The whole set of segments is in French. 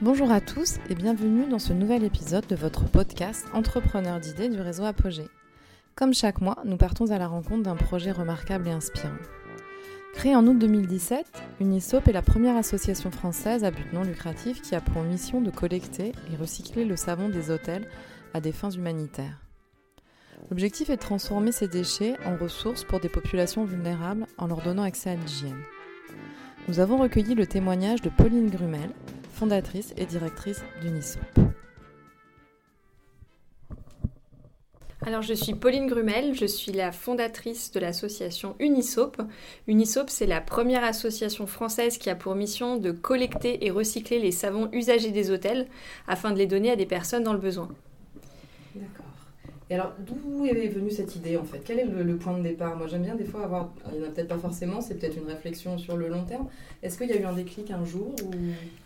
Bonjour à tous et bienvenue dans ce nouvel épisode de votre podcast Entrepreneur d'idées du réseau Apogée. Comme chaque mois, nous partons à la rencontre d'un projet remarquable et inspirant. Créée en août 2017, Unisop est la première association française à but non lucratif qui a pour mission de collecter et recycler le savon des hôtels à des fins humanitaires. L'objectif est de transformer ces déchets en ressources pour des populations vulnérables en leur donnant accès à l'hygiène. Nous avons recueilli le témoignage de Pauline Grumel, fondatrice et directrice d'Unisop. Alors je suis Pauline Grumel, je suis la fondatrice de l'association Unisop. Unisop, c'est la première association française qui a pour mission de collecter et recycler les savons usagés des hôtels afin de les donner à des personnes dans le besoin. D'accord. Et alors, d'où est venue cette idée en fait? Quel est le, point de départ? Moi, j'aime bien des fois avoir. Il n'y en a peut-être pas forcément, c'est peut-être une réflexion sur le long terme. Est-ce qu'il y a eu un déclic un jour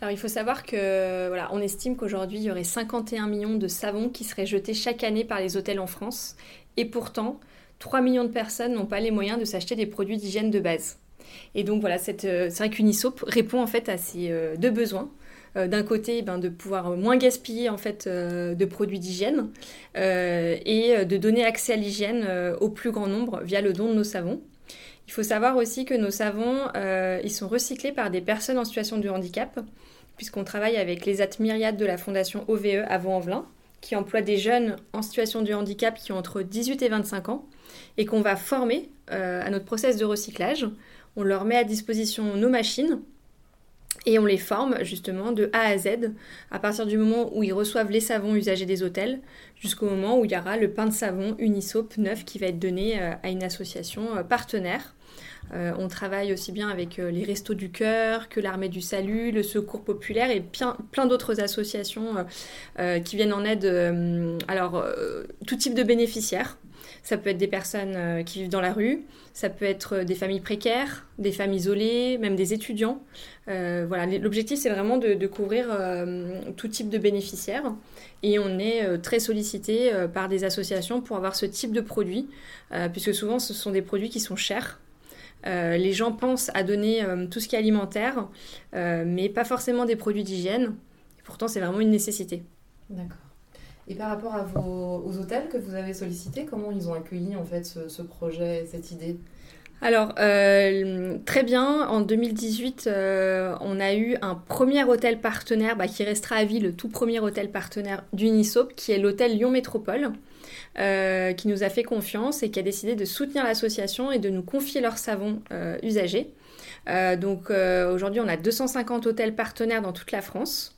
Alors, il faut savoir que, voilà, on estime qu'aujourd'hui, il y aurait 51 millions de savons qui seraient jetés chaque année par les hôtels en France. Et pourtant, 3 millions de personnes n'ont pas les moyens de s'acheter des produits d'hygiène de base. Et donc, voilà, euh, c'est vrai qu'Unisop répond en fait à ces euh, deux besoins. Euh, d'un côté ben, de pouvoir moins gaspiller en fait euh, de produits d'hygiène euh, et de donner accès à l'hygiène au plus grand nombre via le don de nos savons. Il faut savoir aussi que nos savons, ils sont recyclés par des personnes en situation de handicap, puisqu'on travaille avec les Myriade de la Fondation OVE à Vaux-en-Velin, qui emploie des jeunes en situation de handicap qui ont entre 18 et 25 ans, et qu'on va former à notre process de recyclage. On leur met à disposition nos machines et on les forme justement de A à Z, à partir du moment où ils reçoivent les savons usagés des hôtels, jusqu'au moment où il y aura le pain de savon Unisop neuf qui va être donné euh, à une association euh, partenaire. Euh, on travaille aussi bien avec les Restos du Cœur que l'Armée du Salut, le Secours Populaire et plein d'autres associations qui viennent en aide, alors tout type de bénéficiaires. Ça peut être des personnes qui vivent dans la rue, ça peut être des familles précaires, des femmes isolées, même des étudiants. Euh, voilà, l'objectif c'est vraiment de, couvrir euh, tout type de bénéficiaires et on est euh, très sollicité par des associations pour avoir ce type de produits, puisque souvent ce sont des produits qui sont chers. les gens pensent à donner tout ce qui est alimentaire, mais pas forcément des produits d'hygiène. Pourtant, c'est vraiment une nécessité. D'accord. Et par rapport à vos, aux hôtels que vous avez sollicités, comment ils ont accueilli en fait ce, projet, cette idée? Alors, euh, très bien, en 2018, euh, on a eu un premier hôtel partenaire bah, qui restera à vie, le tout premier hôtel partenaire d'Unisop, qui est l'hôtel Lyon Métropole, euh, qui nous a fait confiance et qui a décidé de soutenir l'association et de nous confier leurs savons usagés. donc aujourd'hui, on a 250 hôtels partenaires dans toute la France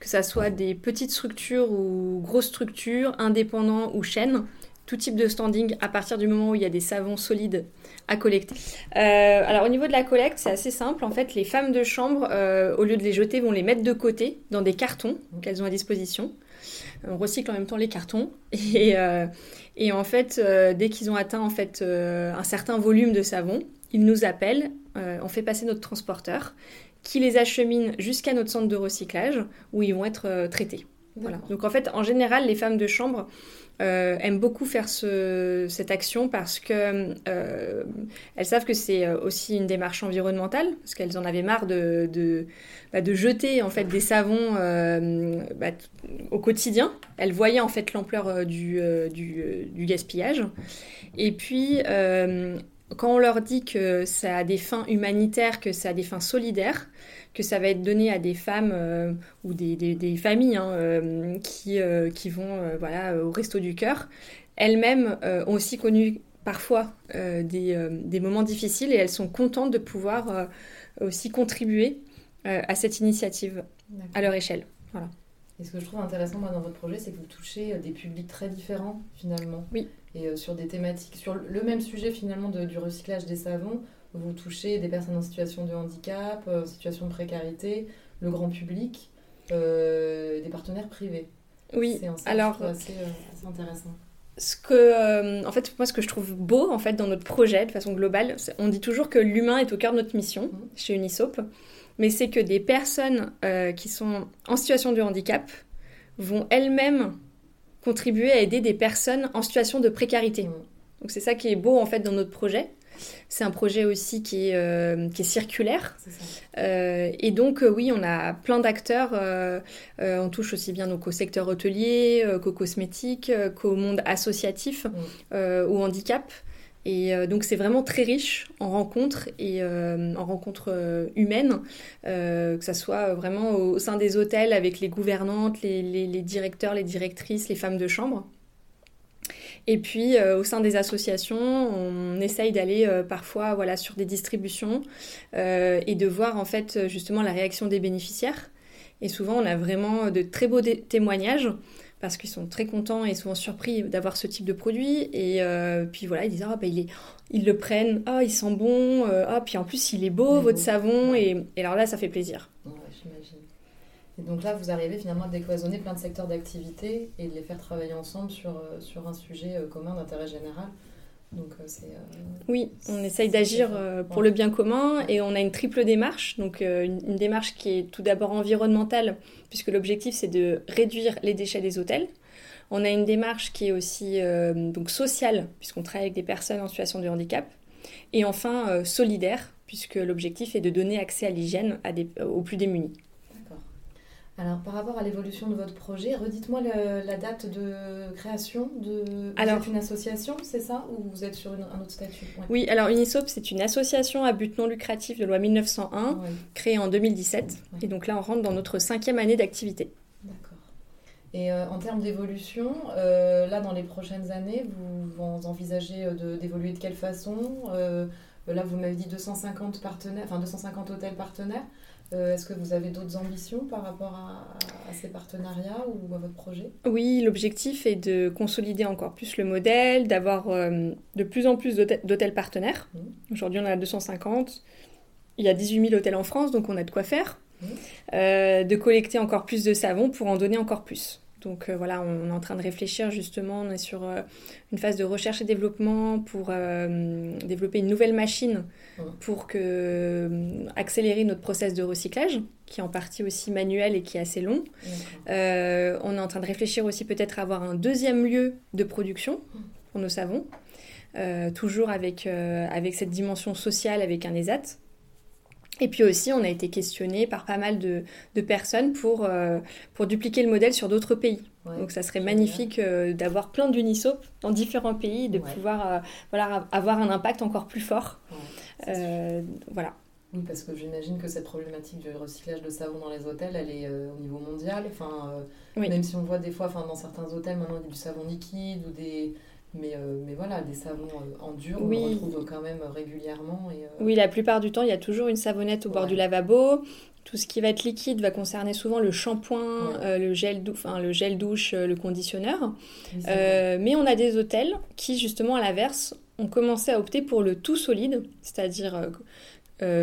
que ce soit des petites structures ou grosses structures, indépendants ou chaînes, tout type de standing à partir du moment où il y a des savons solides à collecter. Euh, alors au niveau de la collecte, c'est assez simple. En fait, les femmes de chambre, euh, au lieu de les jeter, vont les mettre de côté dans des cartons qu'elles ont à disposition. On recycle en même temps les cartons et, euh, et en fait, dès qu'ils ont atteint en fait un certain volume de savon, ils nous appellent. on fait passer notre transporteur qui les achemine jusqu'à notre centre de recyclage où ils vont être traités. Voilà. Donc en fait, en général, les femmes de chambre euh, aiment beaucoup faire cette action parce que euh, elles savent que c'est euh, aussi une démarche environnementale parce qu'elles en avaient marre de, de, bah, jeter en fait des savons bah, au quotidien. Elles voyaient en fait l'ampleur du, du, gaspillage et puis quand on leur dit que ça a des fins humanitaires, que ça a des fins solidaires, que ça va être donné à des femmes euh, ou des, des, familles hein, euh, qui, euh, qui vont voilà, au resto du cœur, elles-mêmes ont aussi connu parfois des, des, moments difficiles et elles sont contentes de pouvoir aussi contribuer à cette initiative à leur échelle. Voilà. Et ce que je trouve intéressant moi, dans votre projet, c'est que vous touchez des publics très différents finalement. Oui. Et sur des thématiques, sur le même sujet finalement de, du recyclage des savons, vous touchez des personnes en situation de handicap, euh, en situation de précarité, le grand public, euh, des partenaires privés. Oui, alors euh, assez, intéressant. Ce que, en fait, moi, ce que je trouve beau en fait dans notre projet, de façon globale, on dit toujours que l'humain est au cœur de notre mission mhm. chez Unisop, mais c'est que des personnes qui sont en situation de handicap vont elles-mêmes contribuer à aider des personnes en situation de précarité. Donc c'est ça qui est beau en fait dans notre projet, C'est un projet aussi qui est, qui est circulaire. et donc, oui, on a plein d'acteurs. on touche aussi bien donc, au secteur hôtelier, qu'au cosmétique, qu'au monde associatif, ou au handicap. Et euh, donc c'est vraiment très riche en rencontres et euh, en rencontres euh, humaines, que ce soit vraiment au, sein des hôtels avec les gouvernantes, les, les, directeurs, les directrices, les femmes de chambre. Et puis au sein des associations, on essaye d'aller parfois voilà, sur des distributions et de voir en fait justement la réaction des bénéficiaires. Et souvent on a vraiment de très beaux témoignages parce qu'ils sont très contents et souvent surpris d'avoir ce type de produit. Et euh, puis voilà, ils disent ah, bah, il est... ils le prennent, ah, il sent bon, euh, ah, puis en plus il est beau, votre savon. Et... et, alors là, ça fait plaisir. j'imagine. Et donc là, vous arrivez finalement à décloisonner plein de secteurs d'activité et de les faire travailler ensemble sur, euh, sur un sujet commun d'intérêt général. Donc, euh, euh, oui, on essaye d'agir euh, pour le bien commun et on a une triple démarche. Donc une, démarche qui est tout d'abord environnementale, puisque l'objectif c'est de réduire les déchets des hôtels. On a une démarche qui est aussi donc sociale, puisqu'on travaille avec des personnes en situation de handicap. Et enfin solidaire, puisque l'objectif est de donner accès à l'hygiène aux plus démunis. Alors, par rapport à l'évolution de votre projet, redites-moi la date de création de. alors, vous êtes une association, c'est ça Ou vous êtes sur un autre statut? Oui, alors Unisop, c'est une association à but non lucratif de loi 1901, créée en 2017. Et donc là, on rentre dans notre cinquième année d'activité. D'accord. Et euh, en termes d'évolution, euh, là, dans les prochaines années, vous, vous envisagez euh, d'évoluer de, quelle façon? Là, vous m'avez dit 250 partenaires, enfin 250 hôtels partenaires. Euh, est-ce que vous avez d'autres ambitions par rapport à, ces partenariats ou à votre projet? Oui, l'objectif est de consolider encore plus le modèle, d'avoir euh, de plus en plus d'hôtels partenaires. Mmh. Aujourd'hui, on en a 250. Il y a 18 000 hôtels en France, donc on a de quoi faire. Mmh. Euh, de collecter encore plus de savon pour en donner encore plus. Donc euh, voilà, on est en train de réfléchir justement, on est sur euh, une phase de recherche et développement pour euh, développer une nouvelle machine pour que, accélérer notre process de recyclage, qui est en partie aussi manuel et qui est assez long. on est en train de réfléchir aussi peut-être à avoir un deuxième lieu de production. Pour nos savons, toujours avec, avec cette dimension sociale, avec un ESAT. Et puis aussi, on a été questionné par pas mal de, personnes pour, euh, pour dupliquer le modèle sur d'autres pays. Donc ça serait magnifique euh, d'avoir plein d'unisop dans différents pays, de pouvoir euh, voilà, avoir un impact encore plus fort. voilà. Oui, parce que j'imagine que cette problématique du recyclage de savon dans les hôtels, elle est au niveau mondial. Enfin, Même si on voit des fois dans certains hôtels, maintenant, il y a du savon liquide ou des mais, euh, mais voilà, des savons euh, en dur, on on retrouve quand même régulièrement. Et, euh, Oui, la plupart du temps, il y a toujours une savonnette au bord du lavabo. Tout ce qui va être liquide va concerner souvent le shampoing, le, gel enfin, le gel douche, le conditionneur. mais on a des hôtels qui, justement, à l'inverse, ont commencé à opter pour le tout solide, c'est-à-dire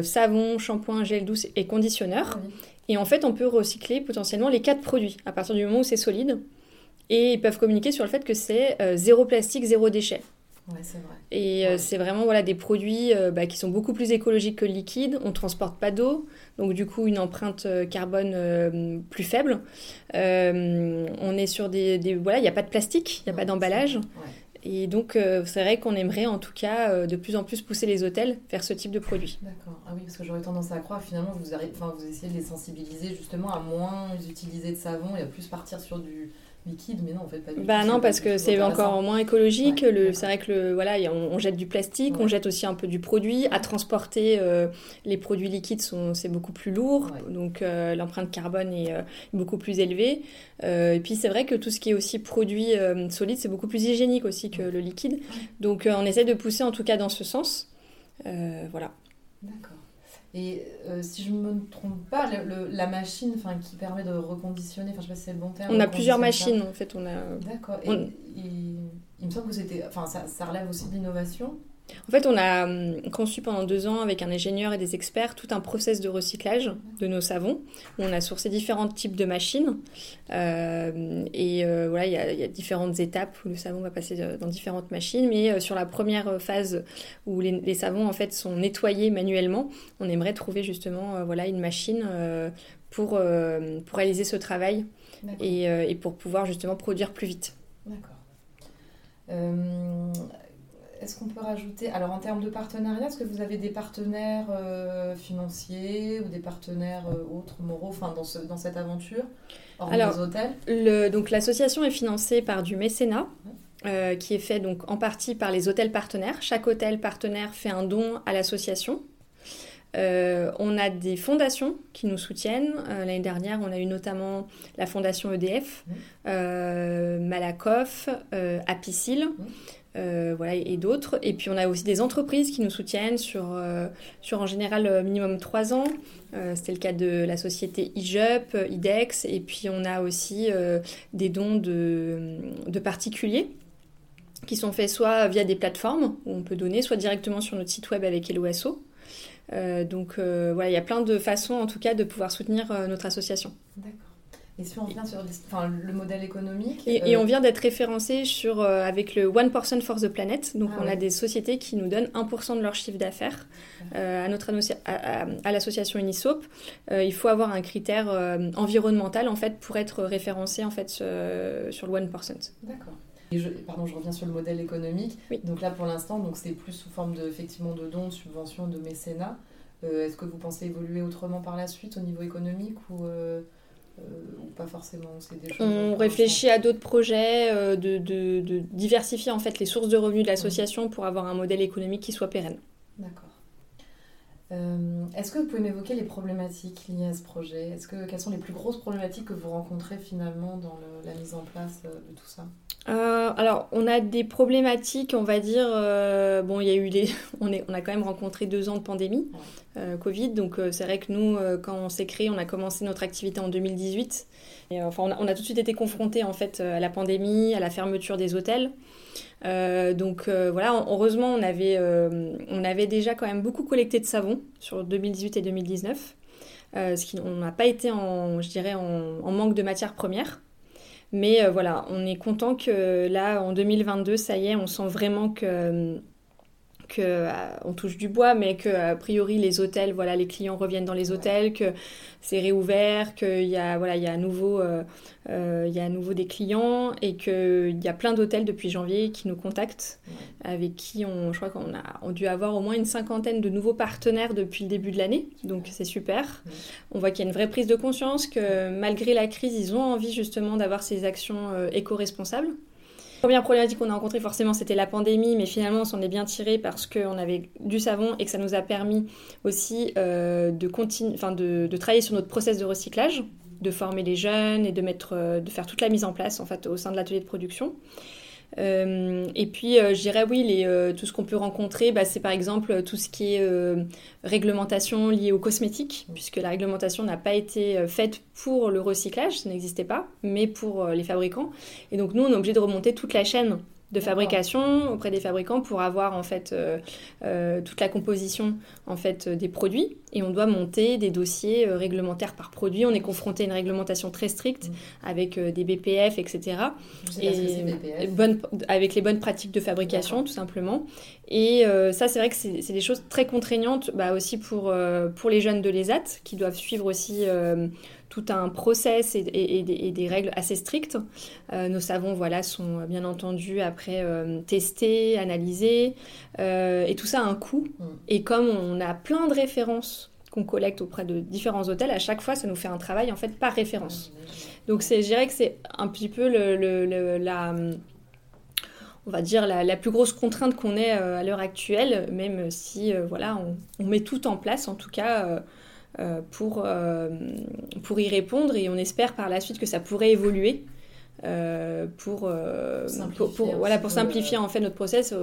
savon, shampoing, gel douche et conditionneur. Et en fait, on peut recycler potentiellement les quatre produits à partir du moment où c'est solide. Et ils peuvent communiquer sur le fait que c'est euh, zéro plastique, zéro déchet. Ouais, c'est vrai. Et euh, c'est vraiment voilà, des produits euh, bah, qui sont beaucoup plus écologiques que le liquide. On ne transporte pas d'eau, donc du coup une empreinte carbone plus faible. on est sur des... des voilà, il n'y a pas de plastique, il n'y a pas d'emballage. Et donc, c'est vrai qu'on aimerait en tout cas de plus en plus pousser les hôtels vers ce type de produit. D'accord. Ah oui, parce que j'aurais tendance à croire, finalement, vous, enfin, vous essayez de les sensibiliser justement à moins utiliser de savon et à plus partir sur du, liquide, mais non, en fait, pas du Bah non, parce que c'est encore moins écologique. le, c'est vrai que le, voilà, on, jette du plastique, on jette aussi un peu du produit. À transporter euh, les produits liquides, sont, c'est beaucoup plus lourd, donc euh, l'empreinte carbone est euh, beaucoup plus élevée. et puis c'est vrai que tout ce qui est aussi produit solide, c'est beaucoup plus hygiénique aussi que le liquide. Donc on essaie de pousser en tout cas dans ce sens. voilà. D'accord. Et euh, si je ne me trompe pas, la machine qui permet de reconditionner, enfin je sais pas si c'est le bon terme. On a plusieurs machines en fait. On a... D'accord. Et, il me semble que c'était, enfin ça, ça relève aussi de l'innovation. En fait, on a hum, conçu pendant deux ans avec un ingénieur et des experts tout un process de recyclage de nos savons. On a sourcé différents types de machines. Euh, et euh, voilà, il y, a différentes étapes où le savon va passer dans différentes machines. Mais euh, sur la première phase où les, savons en fait sont nettoyés manuellement, on aimerait trouver justement voilà une machine pour, pour réaliser ce travail et, et, pour pouvoir justement produire plus vite. D'accord. Est-ce qu'on peut rajouter, alors en termes de partenariat, est-ce que vous avez des partenaires euh, financiers ou des partenaires euh, autres, moraux, enfin dans, ce, dans cette aventure, hors alors, des hôtels? le, Donc l'association est financée par du mécénat. Euh, qui est fait donc en partie par les hôtels partenaires. Chaque hôtel partenaire fait un don à l'association. On a des fondations qui nous soutiennent. L'année dernière, on a eu notamment la fondation EDF, Malakoff, Apicil, voilà, et, d'autres. Et puis on a aussi des entreprises qui nous soutiennent sur, sur en général minimum 3 ans. C'était le cas de la société IJUP, IDEX. Et puis on a aussi des dons de, particuliers qui sont faits soit via des plateformes où on peut donner, soit directement sur notre site web avec LOSO. Euh, donc euh, voilà, il y a plein de façons en tout cas de pouvoir soutenir euh, notre association. D'accord. Et si on vient sur enfin, le modèle économique Et, on vient d'être référencé sur, avec le 1% for the Planet. Donc ah on a des sociétés qui nous donnent 1% de leur chiffre d'affaires à, notre à, à, l'association Unisop. il faut avoir un critère environnemental en fait pour être référencé en fait sur le 1%. D'accord je, pardon, je reviens sur le modèle économique. Donc là, pour l'instant, donc c'est plus sous forme de, effectivement, de dons, de subventions, de mécénat. Euh, est-ce que vous pensez évoluer autrement par la suite au niveau économique ou, euh, euh, ou pas forcément On réfléchit à d'autres projets, de, de, de, diversifier en fait les sources de revenus de l'association pour avoir un modèle économique qui soit pérenne. D'accord. Est-ce que vous pouvez m'évoquer les problématiques liées à ce projet? Est-ce que quelles sont les plus grosses problématiques que vous rencontrez finalement dans la mise en place de tout ça? Euh, alors, on a des problématiques, on va dire. Euh, bon, il y a eu. On, est, on a quand même rencontré deux ans de pandémie, euh, Covid. Donc, c'est vrai que nous, quand on s'est créé, on a commencé notre activité en 2018. Et, enfin, on a, tout de suite été confronté en fait à la pandémie, à la fermeture des hôtels. donc voilà, heureusement, on avait, on avait déjà quand même beaucoup collecté de savon sur 2018 et 2019. ce qui, on n'a pas été en, je dirais, en, manque de matières premières. Mais euh, voilà, on est content que là, en 2022, ça y est, on sent vraiment que que euh, on touche du bois, mais que a priori les hôtels, voilà, les clients reviennent dans les hôtels, que c'est réouvert, qu'il y a voilà, il y a à nouveau, euh, euh, il y a à nouveau des clients et qu'il y a plein d'hôtels depuis janvier qui nous contactent, avec qui on, je crois qu'on a, on dû avoir au moins une cinquantaine de nouveaux partenaires depuis le début de l'année, donc c'est super. On voit qu'il y a une vraie prise de conscience que malgré la crise, ils ont envie justement d'avoir ces actions éco-responsables première problématique qu'on a rencontrée, forcément, c'était la pandémie, mais finalement, on s'en est bien tiré parce qu'on avait du savon et que ça nous a permis aussi euh, de, de, de, travailler sur notre process de recyclage, de former les jeunes et de, mettre, euh, de faire toute la mise en place en fait, au sein de l'atelier de production. Euh, et puis, euh, je dirais oui, euh, tout ce qu'on peut rencontrer, bah, c'est par exemple tout ce qui est réglementation liée aux cosmétiques, puisque la réglementation n'a pas été faite pour le recyclage, ça n'existait pas, mais pour les fabricants. Et donc, nous, on est obligé de remonter toute la chaîne de fabrication auprès des fabricants pour avoir en fait euh, euh, toute la composition en fait des produits et on doit monter des dossiers euh, réglementaires par produit. On est confronté à une réglementation très stricte mmh. avec des BPF, etc. Et bonne, avec les bonnes pratiques de fabrication tout simplement. Et ça, c'est vrai que c'est des choses très contraignantes bah, aussi pour, pour les jeunes de l'ESAT qui doivent suivre aussi tout un process et, des, règles assez strictes. Euh, nos savons voilà, sont euh, bien entendu après euh, testés, analysés, et tout ça a un coût. Mm. Et comme on a plein de références qu'on collecte auprès de différents hôtels, à chaque fois, ça nous fait un travail en fait par référence. Donc je dirais que c'est un petit peu le, la on va dire la, plus grosse contrainte qu'on ait à l'heure actuelle, même si voilà on, on, met tout en place en tout cas euh, pour, euh, pour y répondre et on espère par la suite que ça pourrait évoluer. Euh, pour, pour, voilà, pour simplifier en fait notre process,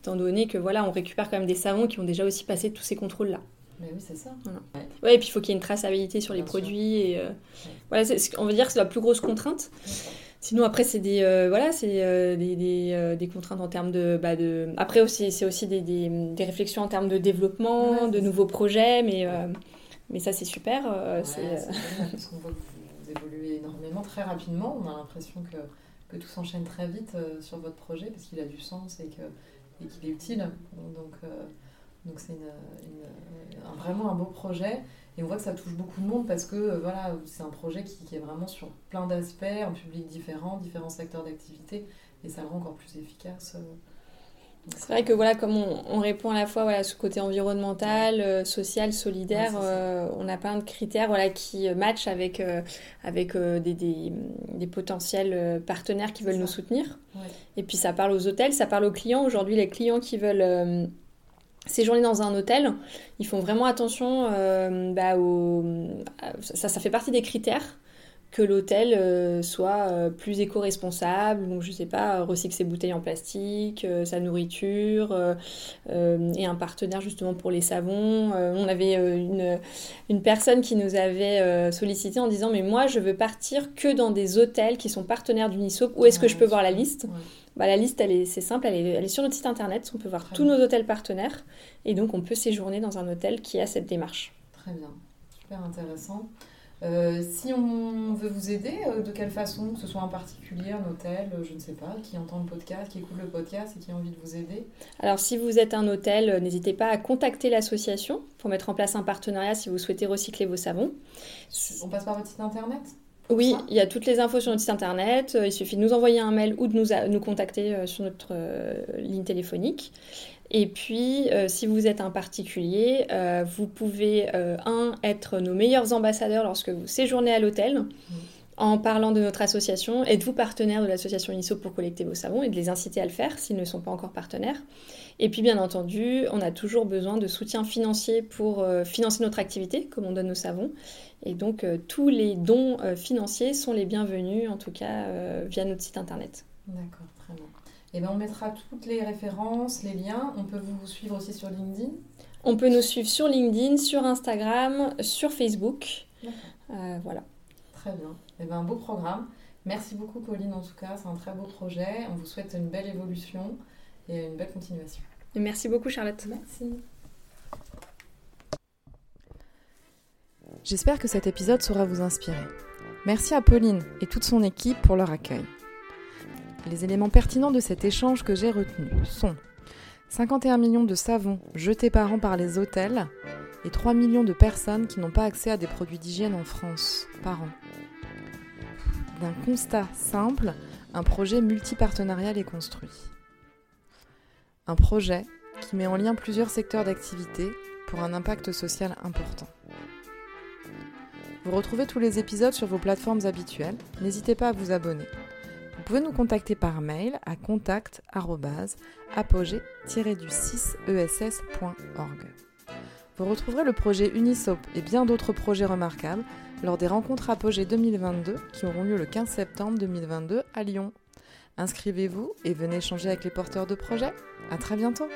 étant donné que voilà, on récupère quand même des savons qui ont déjà aussi passé tous ces contrôles-là. Mais oui, c'est ça. Ouais. et puis il faut qu'il y ait une traçabilité sur les produits. Et, voilà, on va dire que c'est la plus grosse contrainte. Sinon, après, c'est des, voilà, c'est des, des, des, contraintes en termes de. Bah, de... Après, aussi, c'est aussi des, des, réflexions en termes de développement, de nouveaux projets, mais mais ça, c'est super. Euh, c'est euh, parce qu'on voit que vous évoluez énormément, très rapidement. On a l'impression que, que tout s'enchaîne très vite euh, sur votre projet parce qu'il a du sens et qu'il et qu'il est utile. Donc, donc c'est une, vraiment un beau projet. Et on voit que ça touche beaucoup de monde parce que voilà, c'est un projet qui, qui, est vraiment sur plein d'aspects, un public différent, différents secteurs d'activité, et ça le rend encore plus efficace. C'est vrai que voilà, comme on, répond à la fois voilà, à ce côté environnemental, euh, social, solidaire, euh, on a plein de critères voilà, qui matchent avec, euh, avec des, des, des, potentiels partenaires qui veulent nous soutenir. Et puis ça parle aux hôtels, ça parle aux clients. Aujourd'hui, les clients qui veulent séjourner dans un hôtel, ils font vraiment attention bah, au... ça, ça fait partie des critères que l'hôtel euh, soit euh, plus éco-responsable, donc je sais pas, recycle ses bouteilles en plastique, euh, sa nourriture, et un partenaire justement pour les savons. on avait une, une, personne qui nous avait sollicité en disant mais moi je veux partir que dans des hôtels qui sont partenaires d'Unisop, où est-ce que je peux voir la liste bah, la liste, elle est, c'est simple, elle est, elle est, sur notre site internet. On peut voir tous nos hôtels partenaires et donc on peut séjourner dans un hôtel qui a cette démarche. Très bien, super intéressant. Euh, si on veut vous aider, euh, de quelle façon Que ce soit un particulier, un hôtel, euh, je ne sais pas, qui entend le podcast, qui écoute le podcast et qui a envie de vous aider Alors, si vous êtes un hôtel, n'hésitez pas à contacter l'association pour mettre en place un partenariat si vous souhaitez recycler vos savons. On passe par votre site internet oui, il y a toutes les infos sur notre site internet. Il suffit de nous envoyer un mail ou de nous, nous contacter sur notre ligne téléphonique. Et puis, euh, si vous êtes un particulier, euh, vous pouvez, euh, un, être nos meilleurs ambassadeurs lorsque vous séjournez à l'hôtel. Mm. En parlant de notre association, êtes-vous partenaire de l'association ISO pour collecter vos savons et de les inciter à le faire s'ils ne sont pas encore partenaires? Et puis bien entendu, on a toujours besoin de soutien financier pour financer notre activité, comme on donne nos savons. Et donc tous les dons financiers sont les bienvenus, en tout cas via notre site internet. D'accord, très bien. Et eh ben, on mettra toutes les références, les liens. On peut vous suivre aussi sur LinkedIn On peut nous suivre sur LinkedIn, sur Instagram, sur Facebook. Euh, voilà. Très bien. Et eh ben, un beau programme. Merci beaucoup, Pauline, en tout cas. C'est un très beau projet. On vous souhaite une belle évolution et une belle continuation. merci beaucoup, Charlotte. Merci. J'espère que cet épisode saura vous inspirer. Merci à Pauline et toute son équipe pour leur accueil. Les éléments pertinents de cet échange que j'ai retenu sont 51 millions de savons jetés par an par les hôtels et 3 millions de personnes qui n'ont pas accès à des produits d'hygiène en France par an. D'un constat simple, un projet multipartenarial est construit. Un projet qui met en lien plusieurs secteurs d'activité pour un impact social important. Vous retrouvez tous les épisodes sur vos plateformes habituelles, n'hésitez pas à vous abonner. Vous pouvez nous contacter par mail à contact-apogée-du6ess.org. Vous retrouverez le projet Unisop et bien d'autres projets remarquables lors des rencontres Apogée 2022 qui auront lieu le 15 septembre 2022 à Lyon. Inscrivez-vous et venez échanger avec les porteurs de projets. À très bientôt!